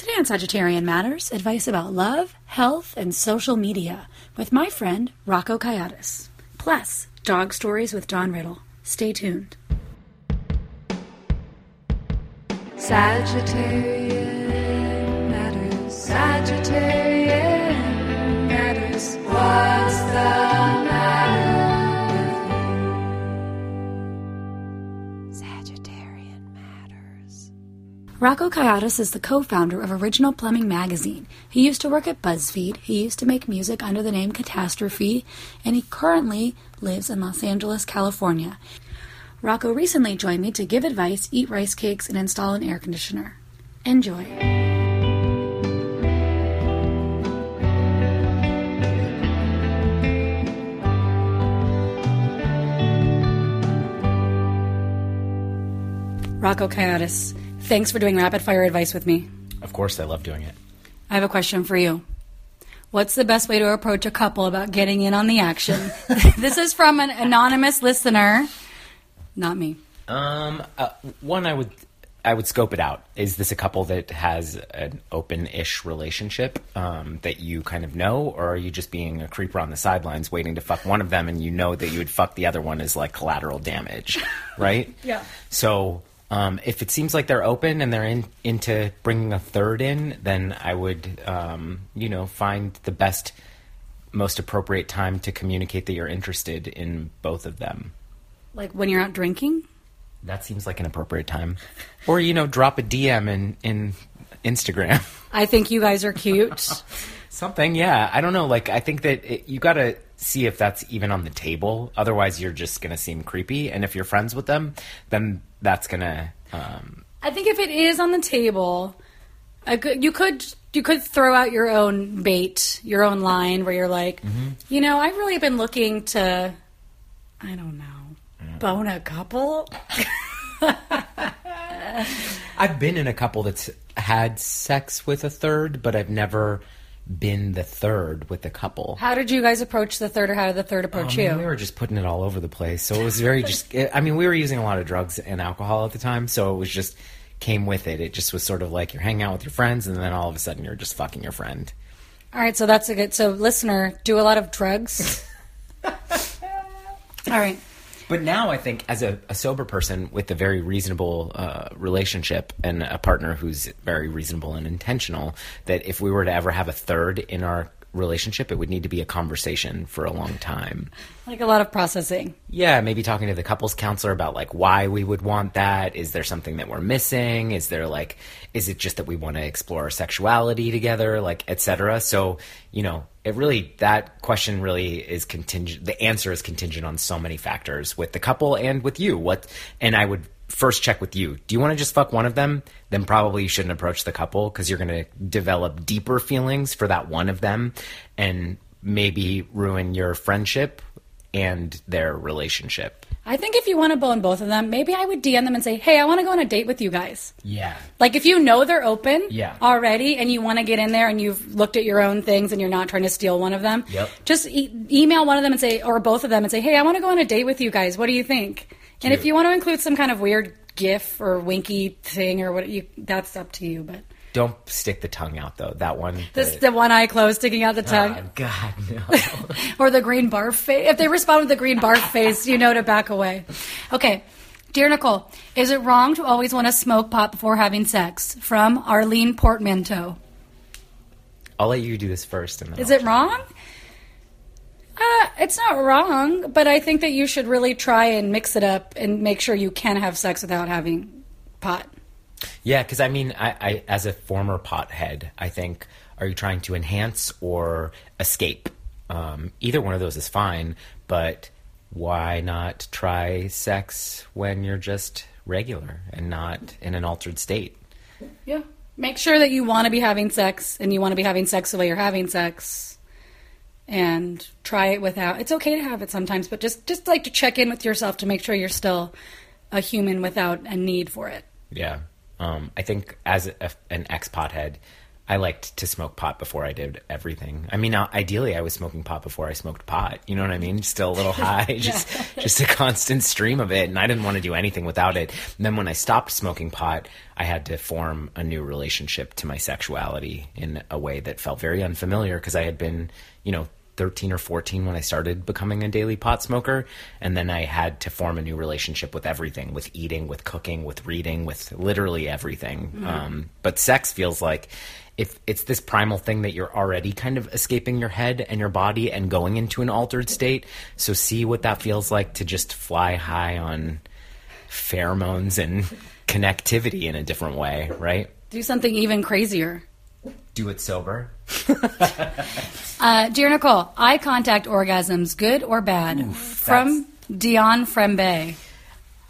Today on Sagittarian Matters, advice about love, health, and social media with my friend Rocco Kayiatos. Plus, dog stories with Don Riddle. Stay tuned. Sagittarian matters. Sagittarian Rocco Kayiatos is the co-founder of Original Plumbing Magazine. He used to work at BuzzFeed. He used to make music under the name Katastrophe, and he currently lives in Los Angeles, California. Rocco recently joined me to give advice, eat rice cakes, and install an air conditioner. Enjoy. Rocco Kayiatos, thanks for doing rapid fire advice with me. Of course, I love doing it. I have a question for you. What's the best way to approach a couple about getting in on the action? this is from an anonymous listener, not me. Um, uh, one I would I would scope it out. Is this a couple that has an open-ish relationship um, that you kind of know, or are you just being a creeper on the sidelines, waiting to fuck one of them, and you know that you would fuck the other one as like collateral damage, right? Yeah. So um, if it seems like they're open and they're in, into bringing a third in, then I would, um, you know, find the best, most appropriate time to communicate that you're interested in both of them. Like when you're out drinking? That seems like an appropriate time. Or, you know, drop a DM in, in Instagram. I think you guys are cute. Something, yeah. I don't know. Like, I think that it, you got to see if that's even on the table. Otherwise, you're just going to seem creepy. And if you're friends with them, then that's going to. Um, I think if it is on the table, could, you could you could throw out your own bait, your own line, where you're like, you know, I've really been looking to, I don't know, bone a couple. I've been in a couple that's had sex with a third, but I've never been the third with the couple. How did you guys approach the third, or how did the third approach Oh, you? we were just putting it all over the place. So it was very just. I mean, we were using a lot of drugs and alcohol at the time, so it was just came with it. It just was sort of like you're hanging out with your friends, and then all of a sudden you're just fucking your friend. All right, so that's a good. So, listener, do a lot of drugs. All right. But now I think, as a, a sober person with a very reasonable uh, relationship and a partner who's very reasonable and intentional, that if we were to ever have a third in our relationship, it would need to be a conversation for a long time. Like a lot of processing. Yeah, maybe talking to the couples counselor about like why we would want that. Is there something that we're missing? Is there like is it just that we want to explore our sexuality together, like etc. So, you know, it really that question really is contingent the answer is contingent on so many factors with the couple and with you. What and I would first check with you. Do you want to just fuck one of them? Then probably you shouldn't approach the couple because you're going to develop deeper feelings for that one of them and maybe ruin your friendship and their relationship. I think if you want to bone both of them, maybe I would DM them and say, "Hey, I want to go on a date with you guys." Yeah. Like if you know they're open Yeah. already and you want to get in there and you've looked at your own things and you're not trying to steal one of them, Yep. just e- email one of them and say, or both of them and say, "Hey, I want to go on a date with you guys. What do you think?" And if you want to include some kind of weird GIF or winky thing or what, you that's up to you. But Don't stick the tongue out though. That one. this the one eye closed, sticking out the ah, tongue. Oh, God, no. or the green barf face. If they respond with the green barf face, you know to back away. Okay. Dear Nicole, is it wrong to always want to smoke pot before having sex? From Arlene Portmanteau. I'll let you do this first. And then Is I'll- it wrong? Uh, it's not wrong, but I think that you should really try and mix it up and make sure you can have sex without having pot. Yeah, because I mean, I, I as a former pothead, I think, are you trying to enhance or escape? Um, either one of those is fine, but why not try sex when you're just regular and not in an altered state? Yeah. Make sure that you want to be having sex and you want to be having sex the way you're having sex. And try it without. It's okay to have it sometimes, but just just like to check in with yourself to make sure you're still a human without a need for it. Yeah. Um, I think as a, an ex pothead, I liked to smoke pot before I did everything. I mean, ideally, I was smoking pot before I smoked pot. You know what I mean? Still a little high, just just a constant stream of it, and I didn't want to do anything without it. And then when I stopped smoking pot, I had to form a new relationship to my sexuality in a way that felt very unfamiliar because I had been, you know. 13 or 14 when I started becoming a daily pot smoker. And then I had to form a new relationship with everything with eating, with cooking, with reading, with literally everything. Um, but sex feels like if it's this primal thing that you're already kind of escaping your head and your body and going into an altered state. So see what that feels like to just fly high on pheromones and connectivity in a different way, right? Do something even crazier. Do it sober. Uh, dear Nicole, eye contact orgasms, good or bad? From Dion Frembe.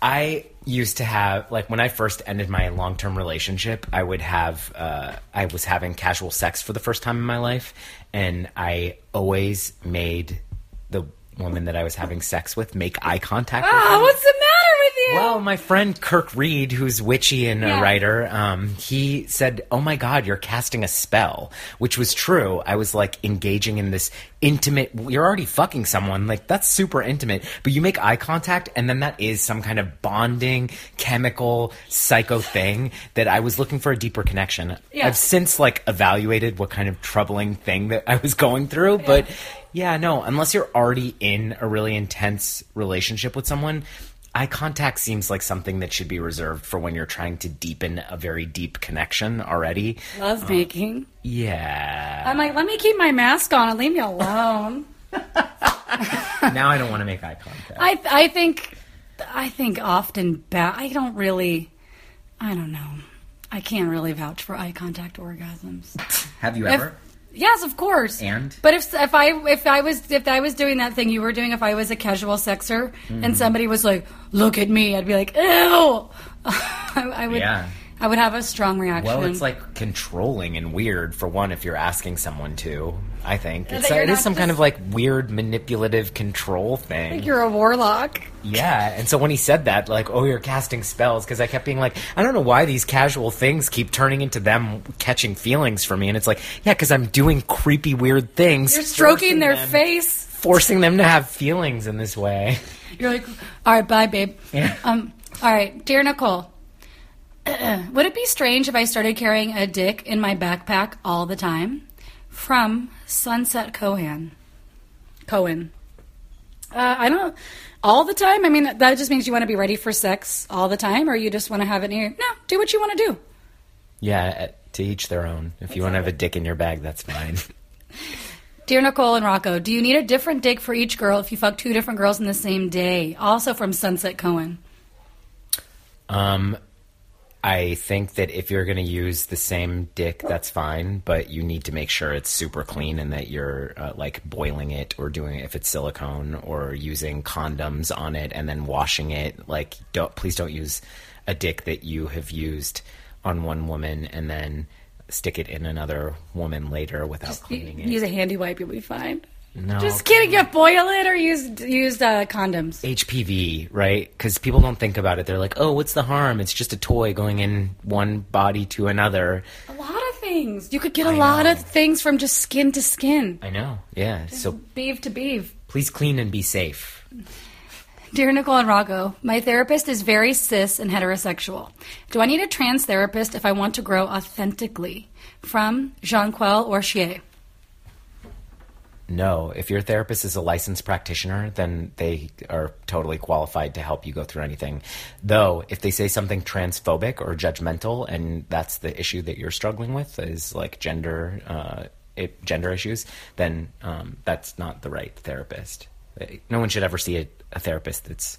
I used to have like when I first ended my long term relationship, I would have uh, I was having casual sex for the first time in my life, and I always made the woman that I was having sex with make eye contact. with me. what's the matter with you? Well, my friend Kirk Reed, who's witchy and Yeah. a writer, um, he said, "Oh my God, you're casting a spell," which was true. I was like engaging in this intimate. You're already fucking someone, like that's super intimate, but you make eye contact, and then that is some kind of bonding, chemical, psycho thing that I was looking for a deeper connection. Yeah. I've since like evaluated what kind of troubling thing that I was going through, but yeah, no, unless you're already in a really intense relationship with someone, eye contact seems like something that should be reserved for when you're trying to deepen a very deep connection already. Love um, making. Yeah. I'm like, let me keep my mask on and leave me alone. now I don't want to make eye contact. I I think I think often bad. I don't really. I don't know. I can't really vouch for eye contact orgasms. Have you If- yes, of course. And? but if if I if I was if I was doing that thing you were doing, if I was a casual sexer Mm-hmm. and somebody was like, "Look at me," I'd be like, "Ew." I, I would. Yeah. I would have a strong reaction. Well, it's like controlling and weird for one if you're asking someone to. I think it's, you're it is not some kind of like weird manipulative control thing. Like you're a warlock. Yeah, and so when he said that, like, oh, you're casting spells, because I kept being like, I don't know why these casual things keep turning into them catching feelings for me, and it's like, yeah, because I'm doing creepy, weird things. You're stroking their them- face. forcing them to have feelings in this way. You're like, all right, bye, babe. Yeah. Um, all right, dear Nicole. Would it be strange if I started carrying a dick in my backpack all the time? From Sunset Cohen. Cohen. Uh, I don't. All the time. I mean, that just means you want to be ready for sex all the time, or you just want to have it in your. No, do what you want to do. Yeah, uh, to each their own. If you want to have a dick in your bag, that's fine. Dear Nicole and Rocco, do you need a different dick for each girl if you fuck two different girls in the same day? Also from Sunset Cohen. Um, I think that if you're going to use the same dick, that's fine, but you need to make sure it's super clean and that you're uh, like boiling it or doing it if it's silicone or using condoms on it and then washing it. Like, don't please don't use a dick that you have used on one woman and then stick it in another woman later without cleaning it. Use a handy wipe, you'll be fine. No, Just kidding. You boil it or use use uh, condoms. HPV, right? Because people don't think about it. They're like, "Oh, what's the harm? It's just a toy going in one body to another." A lot of things. You could get a I lot know. of things from just skin to skin, I know. Yeah. So beef to beef. please clean and be safe. Dear Nicole and Rocco, my therapist is very cis and heterosexual. Do I need a trans therapist if I want to grow authentically? From Jean-Quel Orchier. No, if your therapist is a licensed practitioner, then they are totally qualified to help you go through anything. Though, if they say something transphobic or judgmental, and that's the issue that you're struggling with, is like gender, uh, it, gender issues, then um, that's not the right therapist. No one should ever see a, a therapist that's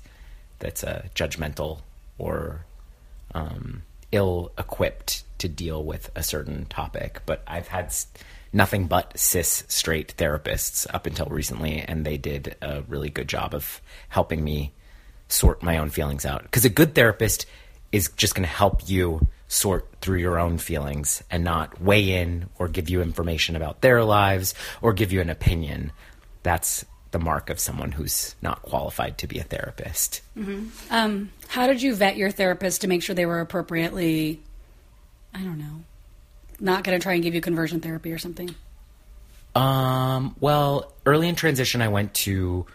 that's uh, judgmental or um, ill equipped to deal with a certain topic. But I've had s- nothing but cis straight therapists up until recently, and they did a really good job of helping me sort my own feelings out. Because a good therapist is just going to help you sort through your own feelings and not weigh in or give you information about their lives or give you an opinion. That's the mark of someone who's not qualified to be a therapist. Um, how did you vet your therapist to make sure they were appropriately, I don't know, not going to try and give you conversion therapy or something? Um, well, early in transition, I went to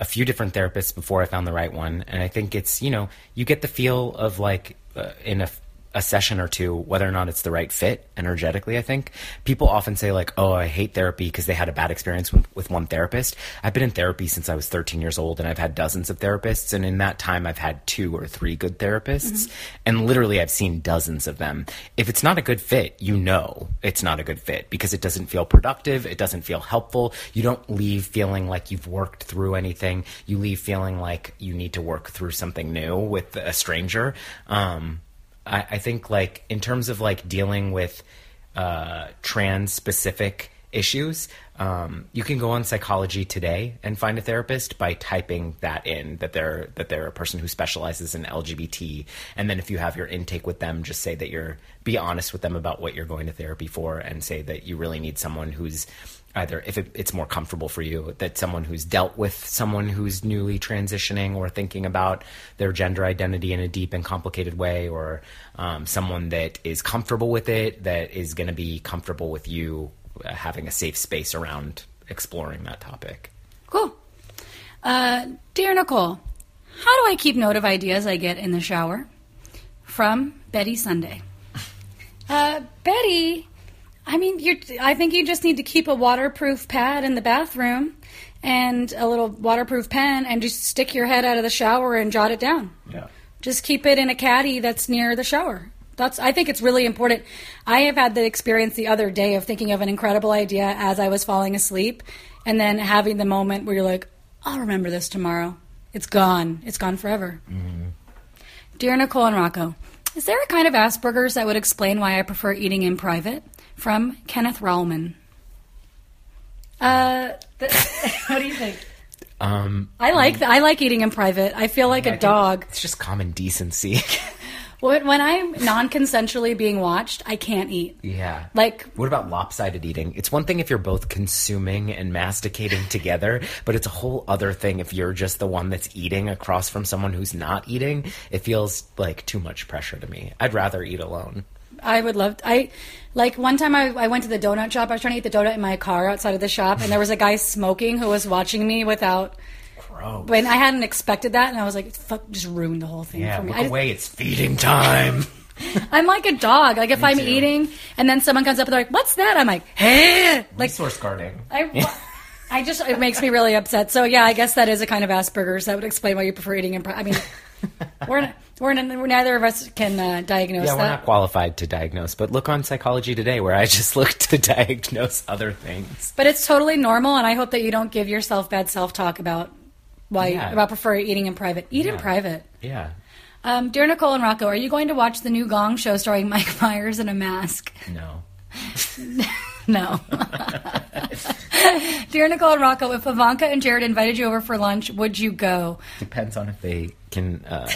a few different therapists before I found the right one, and I think it's you know you get the feel of like uh, in a a session or two whether or not it's the right fit energetically i think. People often say like oh i hate therapy because they had a bad experience with, with one therapist. I've been in therapy since i was 13 years old and i've had dozens of therapists and in that time i've had two or three good therapists. And literally i've seen dozens of them. If it's not a good fit you know it's not a good fit because it doesn't feel productive it doesn't feel helpful. You don't leave feeling like you've worked through anything. You leave feeling like you need to work through something new with a stranger. Um, I, I think like in terms of like dealing with uh, trans specific issues, um, you can go on Psychology Today and find a therapist by typing that in that they're that they're a person who specializes in LGBT, and then if you have your intake with them, just say that you're be honest with them about what you're going to therapy for, and say that you really need someone who's either if it, it's more comfortable for you that someone who's dealt with someone who's newly transitioning or thinking about their gender identity in a deep and complicated way or um, someone that is comfortable with it that is going to be comfortable with you uh, having a safe space around exploring that topic Cool. Uh, dear Nicole, how do I keep note of ideas I get in the shower? From Betty Sunday. Uh, Betty, I mean, you're, I think you just need to keep a waterproof pad in the bathroom and a little waterproof pen and just stick your head out of the shower and jot it down. yeah Just keep it in a caddy that's near the shower. That's I think it's really important. I have had the experience the other day of thinking of an incredible idea as I was falling asleep and then having the moment where you're like, I'll remember this tomorrow. It's gone. It's gone forever. Mm-hmm. Dear Nicole and Rocco, is there a kind of Asperger's that would explain why I prefer eating in private? From Kenneth Rowman. Uh, th- what do you think? um, I like I like eating in private. I feel like I a dog. it's just common decency When when I'm non-consensually being watched, I can't eat. yeah Like What about lopsided eating? It's one thing if you're both consuming and masticating together, but it's a whole other thing if you're just the one that's eating across from someone who's not eating. It feels like too much pressure to me. I'd rather eat alone. I would love. To, I like one time I, I went to the donut shop. I was trying to eat the donut in my car outside of the shop, and there was a guy smoking who was watching me without. When I hadn't expected that, and I was like, "Fuck!" Just ruined the whole thing Yeah, for me. look I away. It's feeding time. I'm like a dog. Like if I'm too. eating, and then someone comes up and they're like, "What's that?" I'm like, "Hey!" Like source guarding. I. I just it makes me really upset. So yeah, I guess that is a kind of Asperger's. That would explain why you prefer eating in. Pri- I mean, we're we're, we're neither of us can uh, diagnose Yeah, we're that. not qualified to diagnose, but look on Psychology Today where I just look to diagnose other things. But it's totally normal, and I hope that you don't give yourself bad self talk about why Yeah. about prefer eating in private. Eat in private. Yeah. Um, dear Nicole and Rocco, are you going to watch the new Gong Show starring Mike Myers in a mask? No. No. dear Nicole and Rocco, if Ivanka and Jared invited you over for lunch, would you go? Depends on if they can. Uh,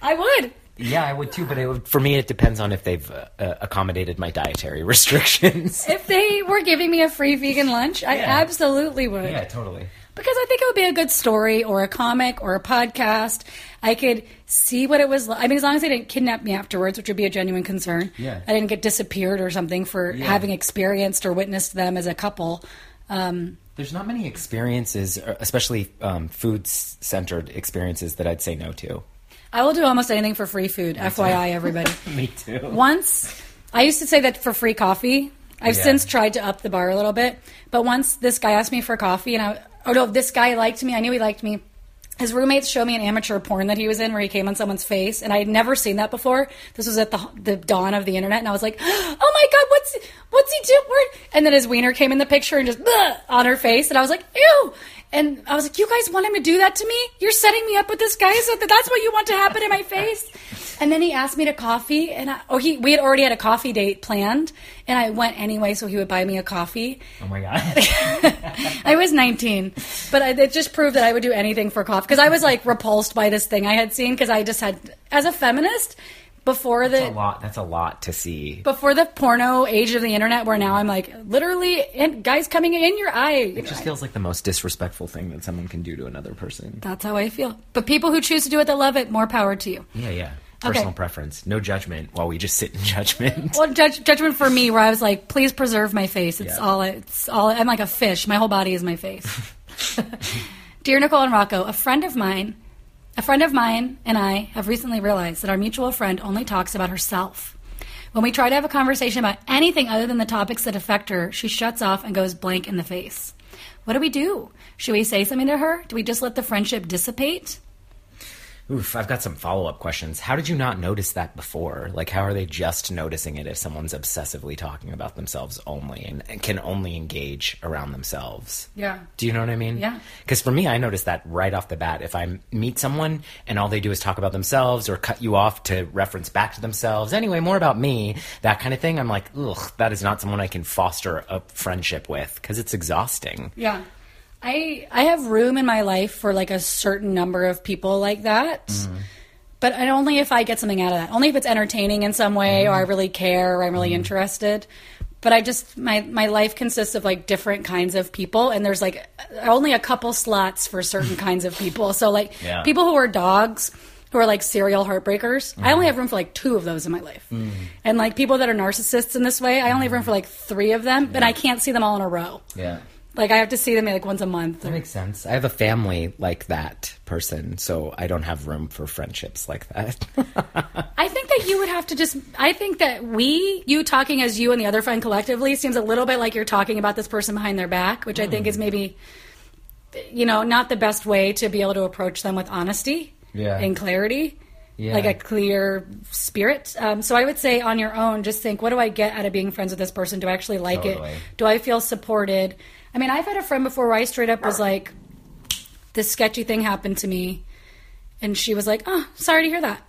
I would. yeah, I would too, but it would, for me, it depends on if they've uh, accommodated my dietary restrictions. If they were giving me a free vegan lunch, I Yeah. absolutely would. yeah, totally. Because I think it would be a good story or a comic or a podcast. I could see what it was like. I mean, as long as they didn't kidnap me afterwards, which would be a genuine concern. Yeah. I didn't get disappeared or something for Yeah. having experienced or witnessed them as a couple. Um, There's not many experiences, uh, especially um, food centered experiences, that I'd say no to. I will do almost anything for free food, FYI, everybody. Me too. once, I used to say that for free coffee. I've Yeah. since tried to up the bar a little bit. But once this guy asked me for coffee, and I, oh no, this guy liked me. I knew he liked me. His roommates showed me an amateur porn that he was in where he came on someone's face, and I had never seen that before. This was at the the dawn of the internet, and I was like, "Oh my god, what's what's he doing?" And then his wiener came in the picture and just on her face, and I was like, "Ew!" And I was like, "You guys want him to do that to me? You're setting me up with this guy, so that that's what you want to happen in my face." And then he asked me to coffee, and I, oh, he we had already had a coffee date planned, and I went anyway, so he would buy me a coffee. Oh my god. I was 19, but I, it just proved that I would do anything for coffee because I was like repulsed by this thing I had seen because I just had, as a feminist, before That's a lot. That's a lot to see. before the porno age of the internet, where now I'm like literally in, guys coming in your eye. It just feels like the most disrespectful thing that someone can do to another person. That's how I feel. But people who choose to do it that love it, more power to you. Yeah, yeah. Personal Okay. preference. No judgment while we just sit in judgment. Well, judge, judgment for me, where I was like, please preserve my face. It's Yeah. all. It's all. I'm like a fish. My whole body is my face. Dear Nicole and Rocco, a friend of mine, a friend of mine and I have recently realized that our mutual friend only talks about herself. When we try to have a conversation about anything other than the topics that affect her, she shuts off and goes blank in the face. What do we do? Should we say something to her? Do we just let the friendship dissipate? Oof, I've got some follow up questions. How did you not notice that before? Like, how are they just noticing it if someone's obsessively talking about themselves only and, and can only engage around themselves? Yeah. Do you know what I mean? Yeah. Because for me, I noticed that right off the bat. If I meet someone and all they do is talk about themselves or cut you off to reference back to themselves, anyway, more about me, that kind of thing, I'm like, ugh, that is not someone I can foster a friendship with because it's exhausting. Yeah. I I have room in my life for like a certain number of people like that. But only if I get something out of that. Only if it's entertaining in some way or I really care or I'm really mm. interested. But I just my my life consists of like different kinds of people and there's like only a couple slots for certain kinds of people. So like Yeah. people who are dogs who are like serial heartbreakers. I only mm. have room for like two of those in my life. Mm. And like people that are narcissists in this way, I only have room for like three of them, but I can't see them all in a row. Yeah. Like I have to see them like once a month. That makes sense. I have a family like that person, so I don't have room for friendships like that. I think that you would have to just. I think that we, you talking as you and the other friend collectively, seems a little bit like you're talking about this person behind their back, which I think is maybe, you know, not the best way to be able to approach them with honesty Yeah. and clarity. Yeah. Like a clear spirit. Um, so I would say on your own, just think, what do I get out of being friends with this person? Do I actually like Totally. it? Do I feel supported? I mean, I've had a friend before where I straight up was like, this sketchy thing happened to me. And she was like, oh, sorry to hear that.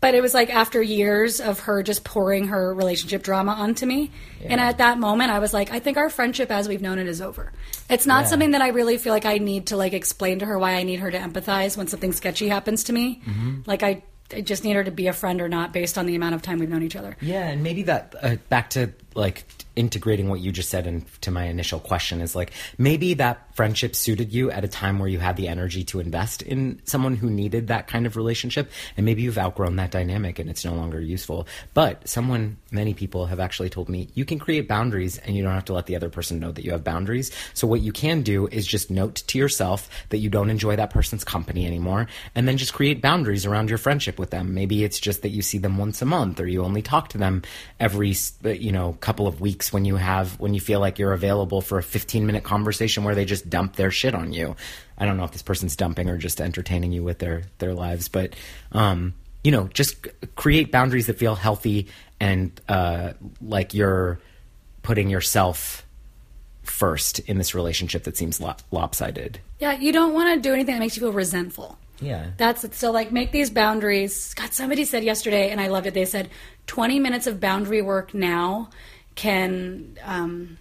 But it was like after years of her just pouring her relationship drama onto me. And at that moment, I was like, I think our friendship as we've known it is over. It's not Yeah. something that I really feel like I need to like explain to her why I need her to empathize when something sketchy happens to me. Like I, I just need her to be a friend or not based on the amount of time we've known each other. Yeah, and maybe that uh, back to like integrating what you just said into my initial question is like maybe that friendship suited you at a time where you had the energy to invest in someone who needed that kind of relationship, and maybe you've outgrown that dynamic and it's no longer useful. But someone, many people have actually told me you can create boundaries and you don't have to let the other person know that you have boundaries. So what you can do is just note to yourself that you don't enjoy that person's company anymore, and then just create boundaries around your friendship with them. Maybe it's just that you see them once a month, or you only talk to them every you know couple of weeks when you have when you feel like you're available for a 15 minute conversation where they just dump their shit on you. I don't know if this person's dumping or just entertaining you with their their lives, but um, you know, just create boundaries that feel healthy and uh, like you're putting yourself first in this relationship that seems lop- lopsided. Yeah, you don't want to do anything that makes you feel resentful. Yeah. That's it. So, like, make these boundaries. God, somebody said yesterday, and I loved it. They said 20 minutes of boundary work now can um,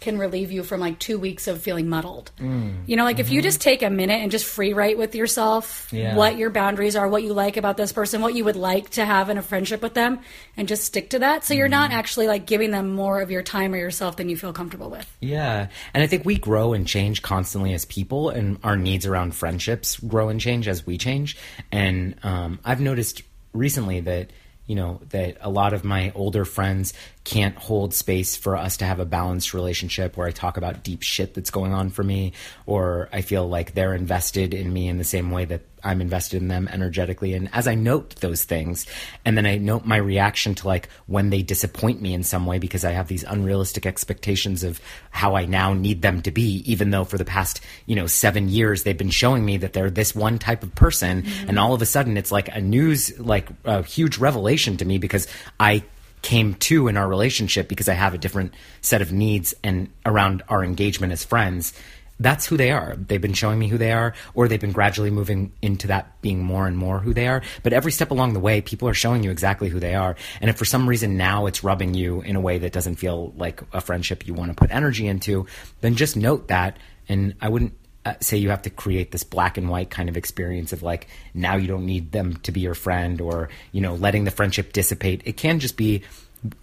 can relieve you from like two weeks of feeling muddled. You know, like if you just take a minute and just free write with yourself Yeah. what your boundaries are, what you like about this person, what you would like to have in a friendship with them, and just stick to that. So you're not actually like giving them more of your time or yourself than you feel comfortable with. Yeah. And I think we grow and change constantly as people, and our needs around friendships grow and change as we change. And um, I've noticed recently that, you know, that a lot of my older friends can't hold space for us to have a balanced relationship where I talk about deep shit that's going on for me, or I feel like they're invested in me in the same way that I'm invested in them energetically. And as I note those things, and then I note my reaction to like when they disappoint me in some way because I have these unrealistic expectations of how I now need them to be, even though for the past, you know, seven years they've been showing me that they're this one type of person. Mm-hmm. And all of a sudden it's like a news, like a huge revelation to me because I came to in our relationship because I have a different set of needs and around our engagement as friends. That's who they are. They've been showing me who they are, or they've been gradually moving into that being more and more who they are. But every step along the way, people are showing you exactly who they are. And if for some reason now it's rubbing you in a way that doesn't feel like a friendship you want to put energy into, then just note that. And I wouldn't uh, say you have to create this black and white kind of experience of like now you don't need them to be your friend or you know letting the friendship dissipate it can just be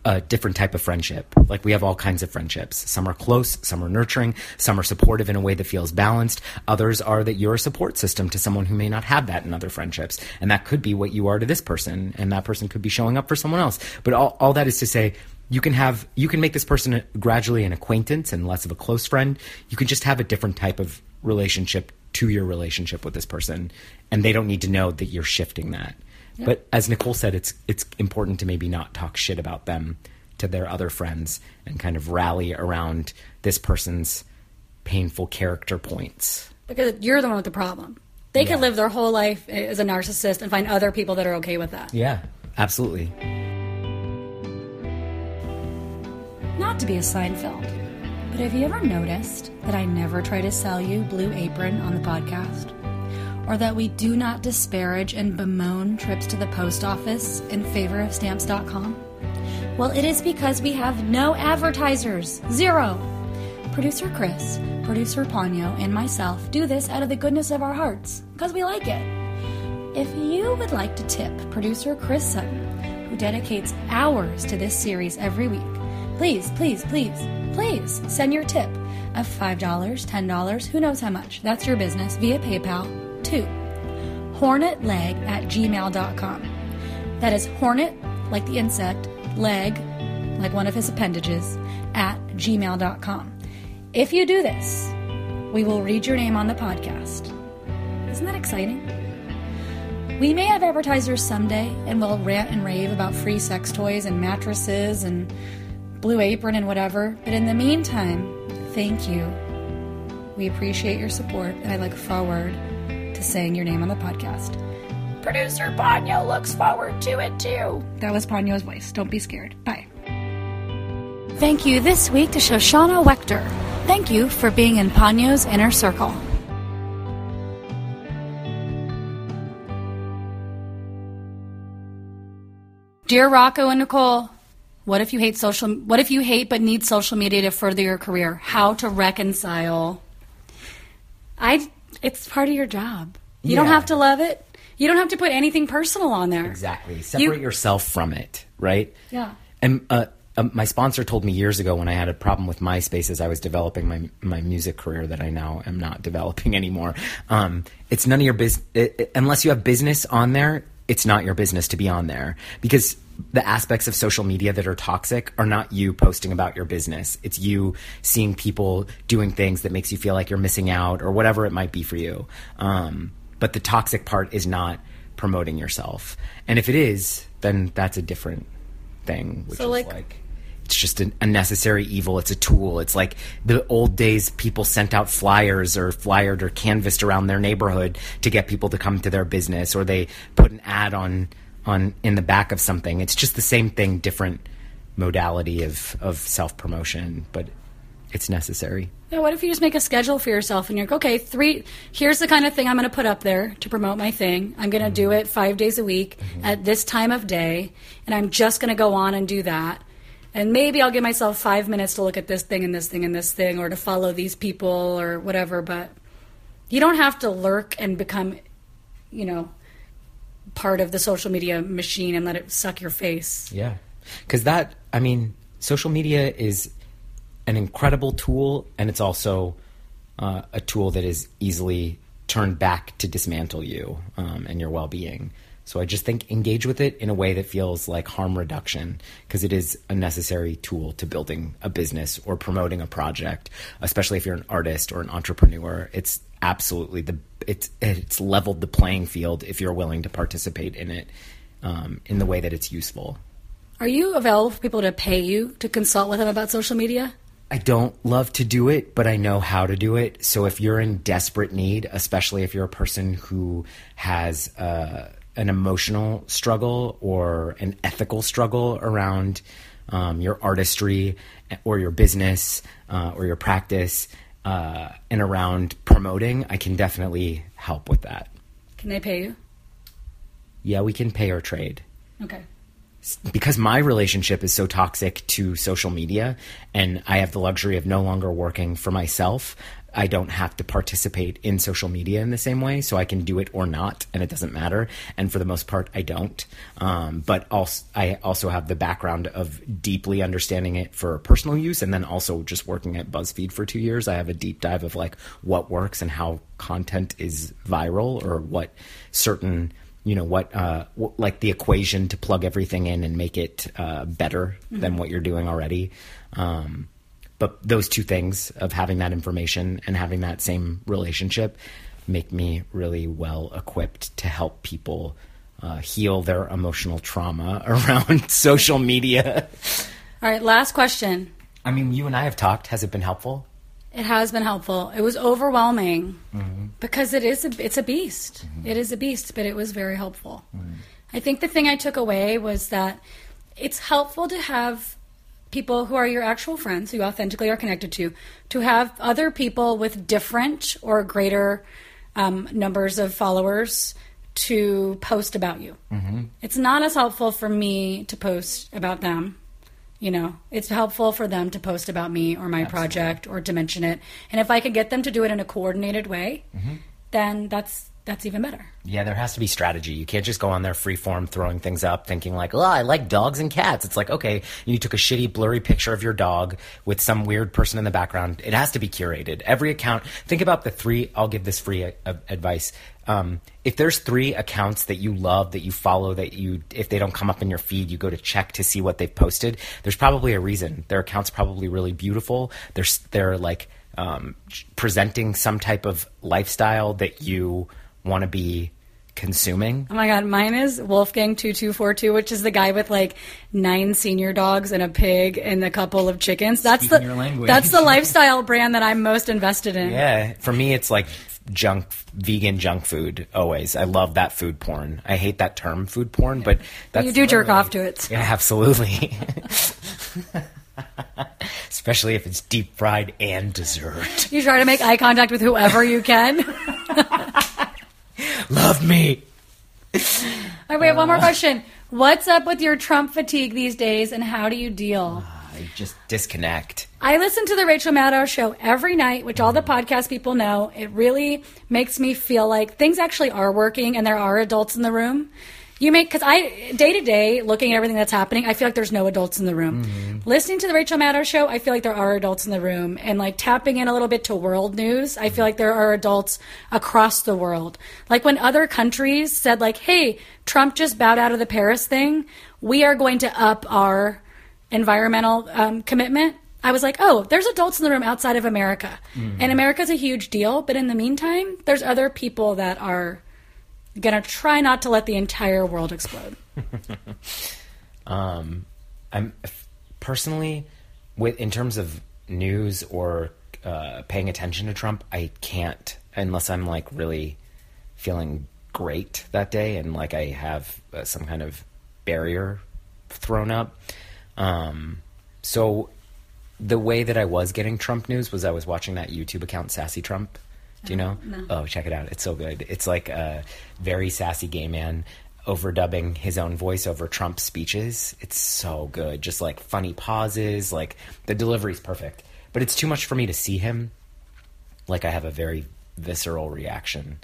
a different type of friendship. Like we have all kinds of friendships. Some are close, some are nurturing, some are supportive in a way that feels balanced. Others are that you're a support system to someone who may not have that in other friendships. And that could be what you are to this person, and that person could be showing up for someone else. But all, all that is to say, you can have you can make this person gradually an acquaintance and less of a close friend. You can just have a different type of relationship to your relationship with this person, and they don't need to know that you're shifting that. But as Nicole said, it's it's important to maybe not talk shit about them to their other friends and kind of rally around this person's painful character points. Because you're the one with the problem. They Yeah. could live their whole life as a narcissist and find other people that are okay with that. Yeah, absolutely. Not to be a Seinfeld, but have you ever noticed that I never try to sell you Blue Apron on the podcast? Or that we do not disparage and bemoan trips to the post office in favor of stamps.com? Well, it is because we have no advertisers. Zero. Producer Chris, producer Ponyo, and myself do this out of the goodness of our hearts because we like it. If you would like to tip producer Chris Sutton, who dedicates hours to this series every week, please, please, please, please send your tip of $5, $10, who knows how much. That's your business via PayPal to hornetleg at gmail.com. That is hornet, like the insect, leg, like one of his appendages, at gmail.com. If you do this, we will read your name on the podcast. Isn't that exciting? We may have advertisers someday and we'll rant and rave about free sex toys and mattresses and Blue Apron and whatever, but in the meantime, thank you. We appreciate your support and I look forward to saying your name on the podcast. Producer Ponyo looks forward to it too. That was Ponyo's voice. Don't be scared. Bye. Thank you this week to Shoshana Wechter. Thank you for being in Ponyo's inner circle. Dear Rocco and Nicole, what if you hate social what if you hate but need social media to further your career? How to reconcile? It's part of your job. You don't have to love it. You don't have to put anything personal on there. Exactly. Separate You- yourself from it, right? Yeah. And uh, uh, my sponsor told me years ago when I had a problem with MySpace as I was developing my my music career that I now am not developing anymore. Um, it's none of your business unless you have business on there. It's not your business to be on there because the aspects of social media that are toxic are not you posting about your business. It's you seeing people doing things that makes you feel like you're missing out or whatever it might be for you. Um, but the toxic part is not promoting yourself. And if it is, then that's a different thing, which So, is like- like, it's just an, a necessary evil. It's a tool. It's like the old days people sent out flyers or flyered or canvassed around their neighborhood to get people to come to their business, or they put an ad on on in the back of something. It's just the same thing, different modality of of self promotion, but it's necessary. Yeah, what if you just make a schedule for yourself and you're like, okay, three, here's the kind of thing I'm going to put up there to promote my thing. I'm going to do mm-hmm. it five days a week mm-hmm. at this time of day, and I'm just going to go on and do that. And maybe I'll give myself five minutes to look at this thing and this thing and this thing, or to follow these people or whatever. But you don't have to lurk and become, you know, part of the social media machine and let it suck your face. Yeah. Because that, I mean, social media is an incredible tool, and it's also uh, a tool that is easily turned back to dismantle you um, and your well being. So I just think engage with it in a way that feels like harm reduction because it is a necessary tool to building a business or promoting a project, especially if you're an artist or an entrepreneur. It's absolutely the it's it's leveled the playing field if you're willing to participate in it um, in the way that it's useful. Are you available for people to pay you to consult with them about social media? I don't love to do it, but I know how to do it. So if you're in desperate need, especially if you're a person who has uh, an emotional struggle or an ethical struggle around um, your artistry or your business uh, or your practice uh, and around promoting, I can definitely help with that. Can they pay you? Yeah, we can pay or trade. Okay. Because my relationship is so toxic to social media and I have the luxury of no longer working for myself, I don't have to participate in social media in the same way, so I can do it or not, and it doesn't matter. And for the most part, I don't. Um, but also, I also have the background of deeply understanding it for personal use, and then also just working at BuzzFeed for two years. I have a deep dive of like what works and how content is viral, or what certain you know what uh w- like the equation to plug everything in and make it uh better than what you're doing already um but those two things of having that information and having that same relationship make me really well equipped to help people uh, heal their emotional trauma around social media. All right, last question. I mean, you and I have talked. Has it been helpful? It has been helpful. It was overwhelming mm-hmm. because it is a, it's a beast. Mm-hmm. It is a beast, but it was very helpful. Mm-hmm. I think the thing I took away was that it's helpful to have people who are your actual friends, who you authentically are connected to, to have other people with different or greater um, numbers of followers to post about you. It's not as helpful for me to post about them you know it's helpful for them to post about me or my project or to mention it and if i could get them to do it in a coordinated way then that's that's even better Yeah, there has to be strategy. You can't just go on there free form throwing things up thinking like, oh, I like dogs and cats. It's like, okay, you took a shitty blurry picture of your dog with some weird person in the background. It has to be curated. Every account, think about the three, I'll give this free uh, advice. Um, if there's three accounts that you love, that you follow, that you, if they don't come up in your feed, you go to check to see what they've posted, there's probably a reason. Their account's probably really beautiful. They're, they're like, um, presenting some type of lifestyle that you want to be consuming. oh my god mine is wolfgang 2242 which is the guy with like nine senior dogs and a pig and a couple of chickens that's Speaking the your language. that's the lifestyle brand that i'm most invested in Yeah, for me, it's like junk, vegan junk food. Always, I love that food porn. I hate that term, food porn, but that's you do jerk off to it Yeah, absolutely. Especially if it's deep fried and dessert. you try to make eye contact with whoever you can Love me. All right, we have one more uh. question. What's up with your Trump fatigue these days, and how do you deal? Ah. I just disconnect. I listen to the Rachel Maddow show every night, which all the mm-hmm. podcast people know. It really makes me feel like things actually are working, and there are adults in the room. You make because I day to day looking at everything that's happening, I feel like there's no adults in the room. Mm-hmm. Listening to the Rachel Maddow show, I feel like there are adults in the room, and like tapping in a little bit to world news, I feel like there are adults across the world. Like when other countries said like, "Hey, Trump just bowed out of the Paris thing. We are going to up our environmental um, commitment." I was like, "Oh, there's adults in the room outside of America, and America's a huge deal. But in the meantime, there's other people that are." Gonna try not to let the entire world explode. Um, I'm personally, with in terms of news or uh, paying attention to Trump, I can't unless I'm like really feeling great that day and like I have uh, some kind of barrier thrown up. Um, so the way that I was getting Trump news was I was watching that YouTube account, Sassy Trump. Do you know? Oh, check it out. It's so good. It's like a very sassy gay man overdubbing his own voice over Trump's speeches. It's so good. Just like funny pauses, like the delivery's perfect. But it's too much for me to see him. Like I have a very visceral reaction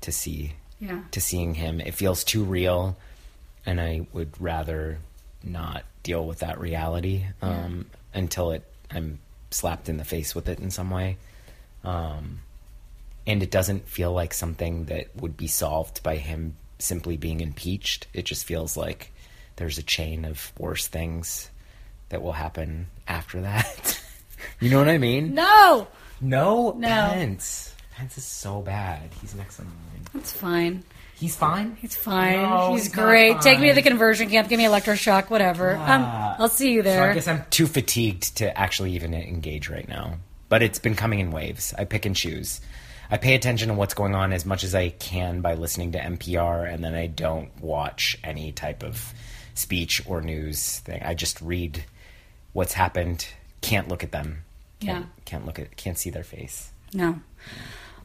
to see Yeah. to seeing him. It feels too real, and I would rather not deal with that reality um, until it I'm slapped in the face with it in some way. Um, and it doesn't feel like something that would be solved by him simply being impeached. It just feels like there's a chain of worse things that will happen after that. you know what I mean? No, No, No. Pence. Pence is so bad. He's next on the line. That's fine. He's fine. He's fine. No, He's he's great. Take me to the conversion camp. Give me electroshock. Whatever. Um, I'll see you So there. I guess I'm too fatigued to actually even engage right now. But it's been coming in waves. I pick and choose. I pay attention to what's going on as much as I can by listening to NPR, and then I don't watch any type of speech or news thing. I just read what's happened. Can't look at them. Can't, Yeah. Can't look at. Can't see their face. no,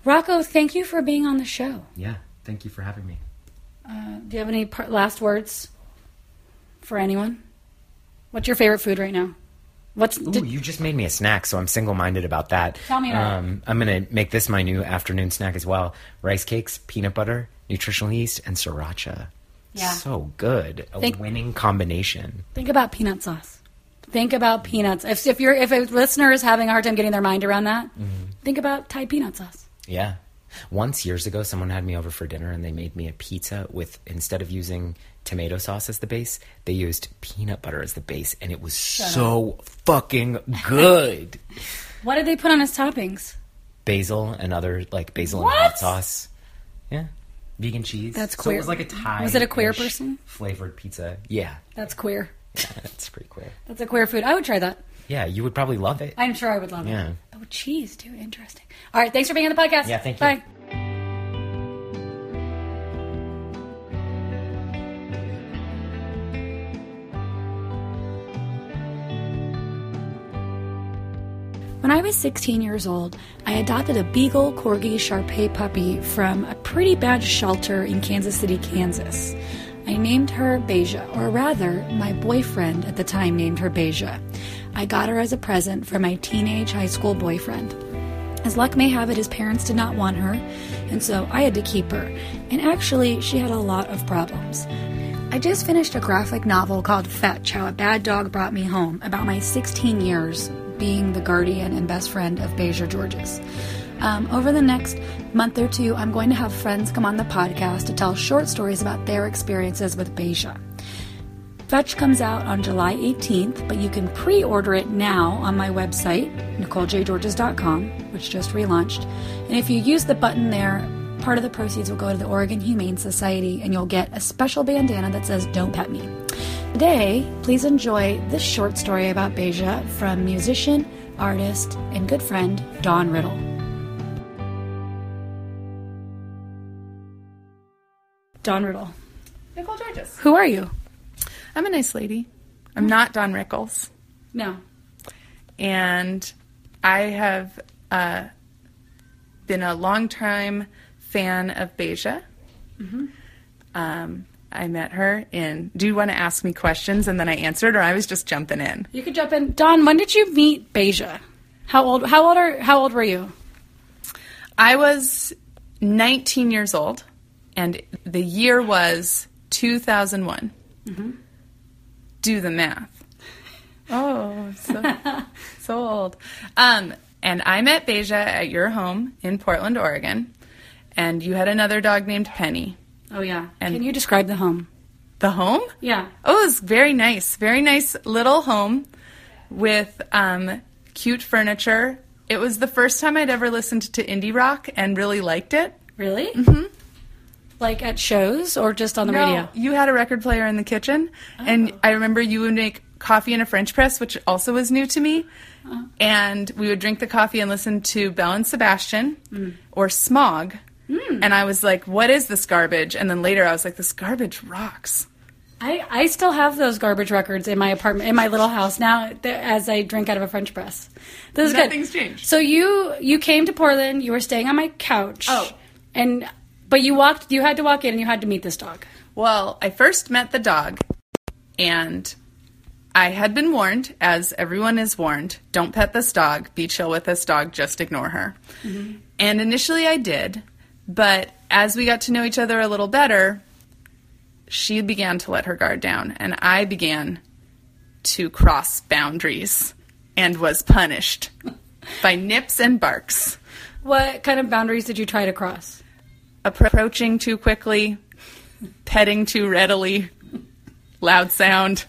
Rocco. Thank you for being on the show. Yeah. Thank you for having me. Do you have any par- last words for anyone? What's your favorite food right now? What's Ooh, did, you just made me a snack, so I'm single minded about that. Tell me about it. um, I'm gonna make this my new afternoon snack as well. Rice cakes, peanut butter, nutritional yeast, and sriracha. Yeah. So good. A Think- winning combination. think about peanut sauce. Think about peanuts. If, if you're if a listener is having a hard time getting their mind around that, Mm-hmm. think about Thai peanut sauce. Yeah. Once years ago, someone had me over for dinner and they made me a pizza with, instead of using tomato sauce as the base, they used peanut butter as the base, and it was so fucking good. What did they put on as toppings? basil and other, like basil What? and hot sauce. Yeah. Vegan cheese. That's So queer. it was like a Thai. Was it a queer person? Flavored pizza. Yeah. That's queer. That's pretty queer. That's a queer food. I would try that. Yeah, you would probably love it. I'm sure I would love it. Yeah. it. Oh, cheese too. Interesting. All right. Thanks for being on the podcast. Yeah, thank you. Bye. When I was 16 years old, I adopted a Beagle Corgi Sharpei puppy from a pretty bad shelter in Kansas City, Kansas. I named her Beija, or rather, my boyfriend at the time named her Beija. I got her as a present from my teenage high school boyfriend. As luck may have it, his parents did not want her, and so I had to keep her. And actually, she had a lot of problems. I just finished a graphic novel called Fetch How a Bad Dog Brought Me Home about my 16 years being the guardian and best friend of Beija Georges. Um, over the next month or two, I'm going to have friends come on the podcast to tell short stories about their experiences with Beija. Fetch comes out on July 18th, but you can pre order it now on my website, NicoleJGeorges.com, which just relaunched. And if you use the button there, part of the proceeds will go to the Oregon Humane Society, and you'll get a special bandana that says Don't Pet Me. Today, please enjoy this short story about Beija from musician, artist, and good friend Don Riddle. Don Riddle. Nicole Georges. Who are you? I'm a nice lady. I'm not Don Rickles. No. And I have uh, been a longtime fan of Beija. Mhm. Um, I met her in. Do you want to ask me questions and then I answered, or I was just jumping in? You could jump in. Don, when did you meet Beija? How old? How old are? How old were you? I was 19 years old, and the year was 2001. Do the math. Oh, so, so old. Um, and I met Beija at your home in Portland, Oregon, and you had another dog named Penny. Oh yeah. And- Can you describe the home? The home? Yeah. Oh, it was very nice. Very nice little home with um, cute furniture. It was the first time I'd ever listened to indie rock and really liked it. Really? Mm-hmm. Like at shows or just on the radio? You had a record player in the kitchen, and oh. I remember you would make coffee in a French press, which also was new to me. Uh-huh. And we would drink the coffee and listen to Belle and Sebastian mm. or Smog. Mm. And I was like, what is this garbage? And then later I was like, this garbage rocks. I, I still have those garbage records in my apartment, in my little house now, as I drink out of a French press. This is Nothing's good. changed. So you you came to Portland. You were staying on my couch. Oh. and but you walked. You had to walk in, and you had to meet this dog. Well, I first met the dog, and I had been warned, as everyone is warned don't pet this dog, be chill with this dog, just ignore her. Mm-hmm. And initially I did, but as we got to know each other a little better, she began to let her guard down, and I began to cross boundaries and was punished by nips and barks. What kind of boundaries did you try to cross? Approaching too quickly, petting too readily, loud sound,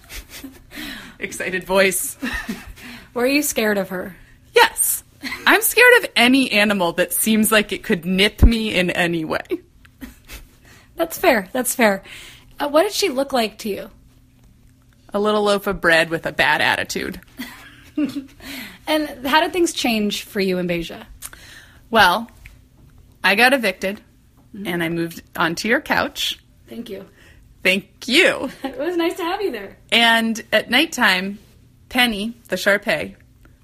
excited voice. Were you scared of her? Yes, I'm scared of any animal that seems like it could nip me in any way. That's fair. That's fair. Uh, what did she look like to you? A little loaf of bread with a bad attitude. And how did things change for you in Beija? Well, I got evicted Mm-hmm. and I moved onto your couch. Thank you. Thank you. It was nice to have you there. And at nighttime, Penny, the Sharpei,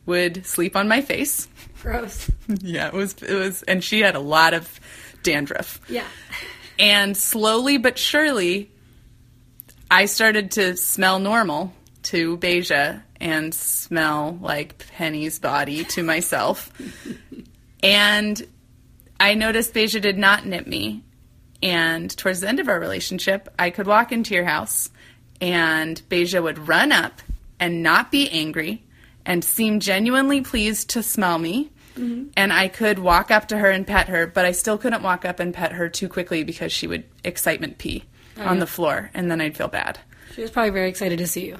would sleep on my face. Gross. Yeah, it was it was and she had a lot of dandruff. Yeah. And slowly but surely I started to smell normal to Beija and smell like Penny's body to myself. and I noticed Beija did not nip me. And towards the end of our relationship, I could walk into your house and Beija would run up and not be angry and seem genuinely pleased to smell me. Mm-hmm. And I could walk up to her and pet her, but I still couldn't walk up and pet her too quickly because she would excitement pee oh, on the floor and then I'd feel bad. She was probably very excited to see you.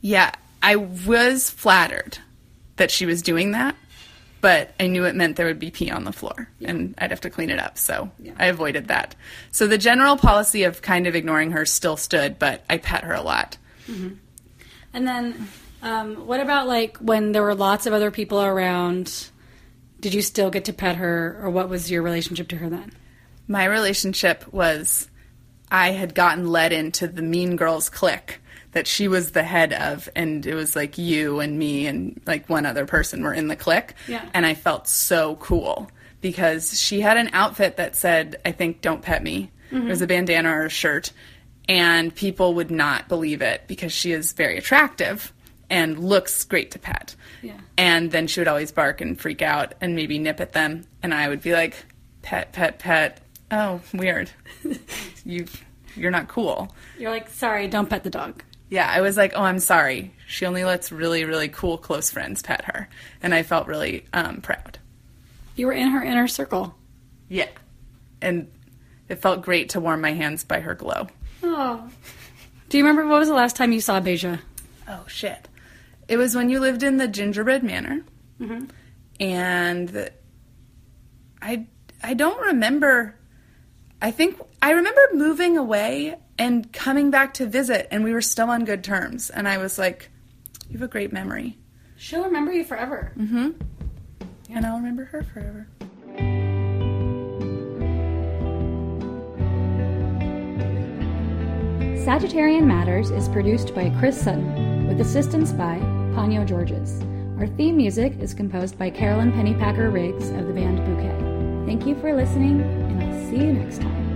Yeah, I was flattered that she was doing that, but I knew it meant there would be pee on the floor and I'd have to clean it up. So I avoided that. So the general policy of kind of ignoring her still stood, but I pet her a lot. And then, um, what about like when there were lots of other people around? Did you still get to pet her, or what was your relationship to her then? My relationship was I had gotten led into the Mean Girls clique that she was the head of, and it was like you and me and like one other person were in the clique. Yeah. And I felt so cool because she had an outfit that said, I think, don't pet me. Mm-hmm. It was a bandana or a shirt. And people would not believe it because she is very attractive and looks great to pet. Yeah. And then she would always bark and freak out and maybe nip at them. And I would be like, pet, pet, pet. Oh, weird. you, you're not cool. You're like, sorry, don't pet the dog. Yeah, I was like, oh, I'm sorry. She only lets really, really cool close friends pet her. And I felt really um, proud. You were in her inner circle. Yeah. And it felt great to warm my hands by her glow. Oh. Do you remember what was the last time you saw Beija? Oh, shit. It was when you lived in the gingerbread manor. And I, I don't remember. I think I remember moving away and coming back to visit, and we were still on good terms. And I was like, You have a great memory. She'll remember you forever. Mm-hmm. And I'll remember her forever. Sagittarian Matters is produced by Chris Sutton, with assistance by Ponyo Georges. Our theme music is composed by Carolyn Pennypacker Riggs of the band Bouquet. Thank you for listening, and I'll see you next time.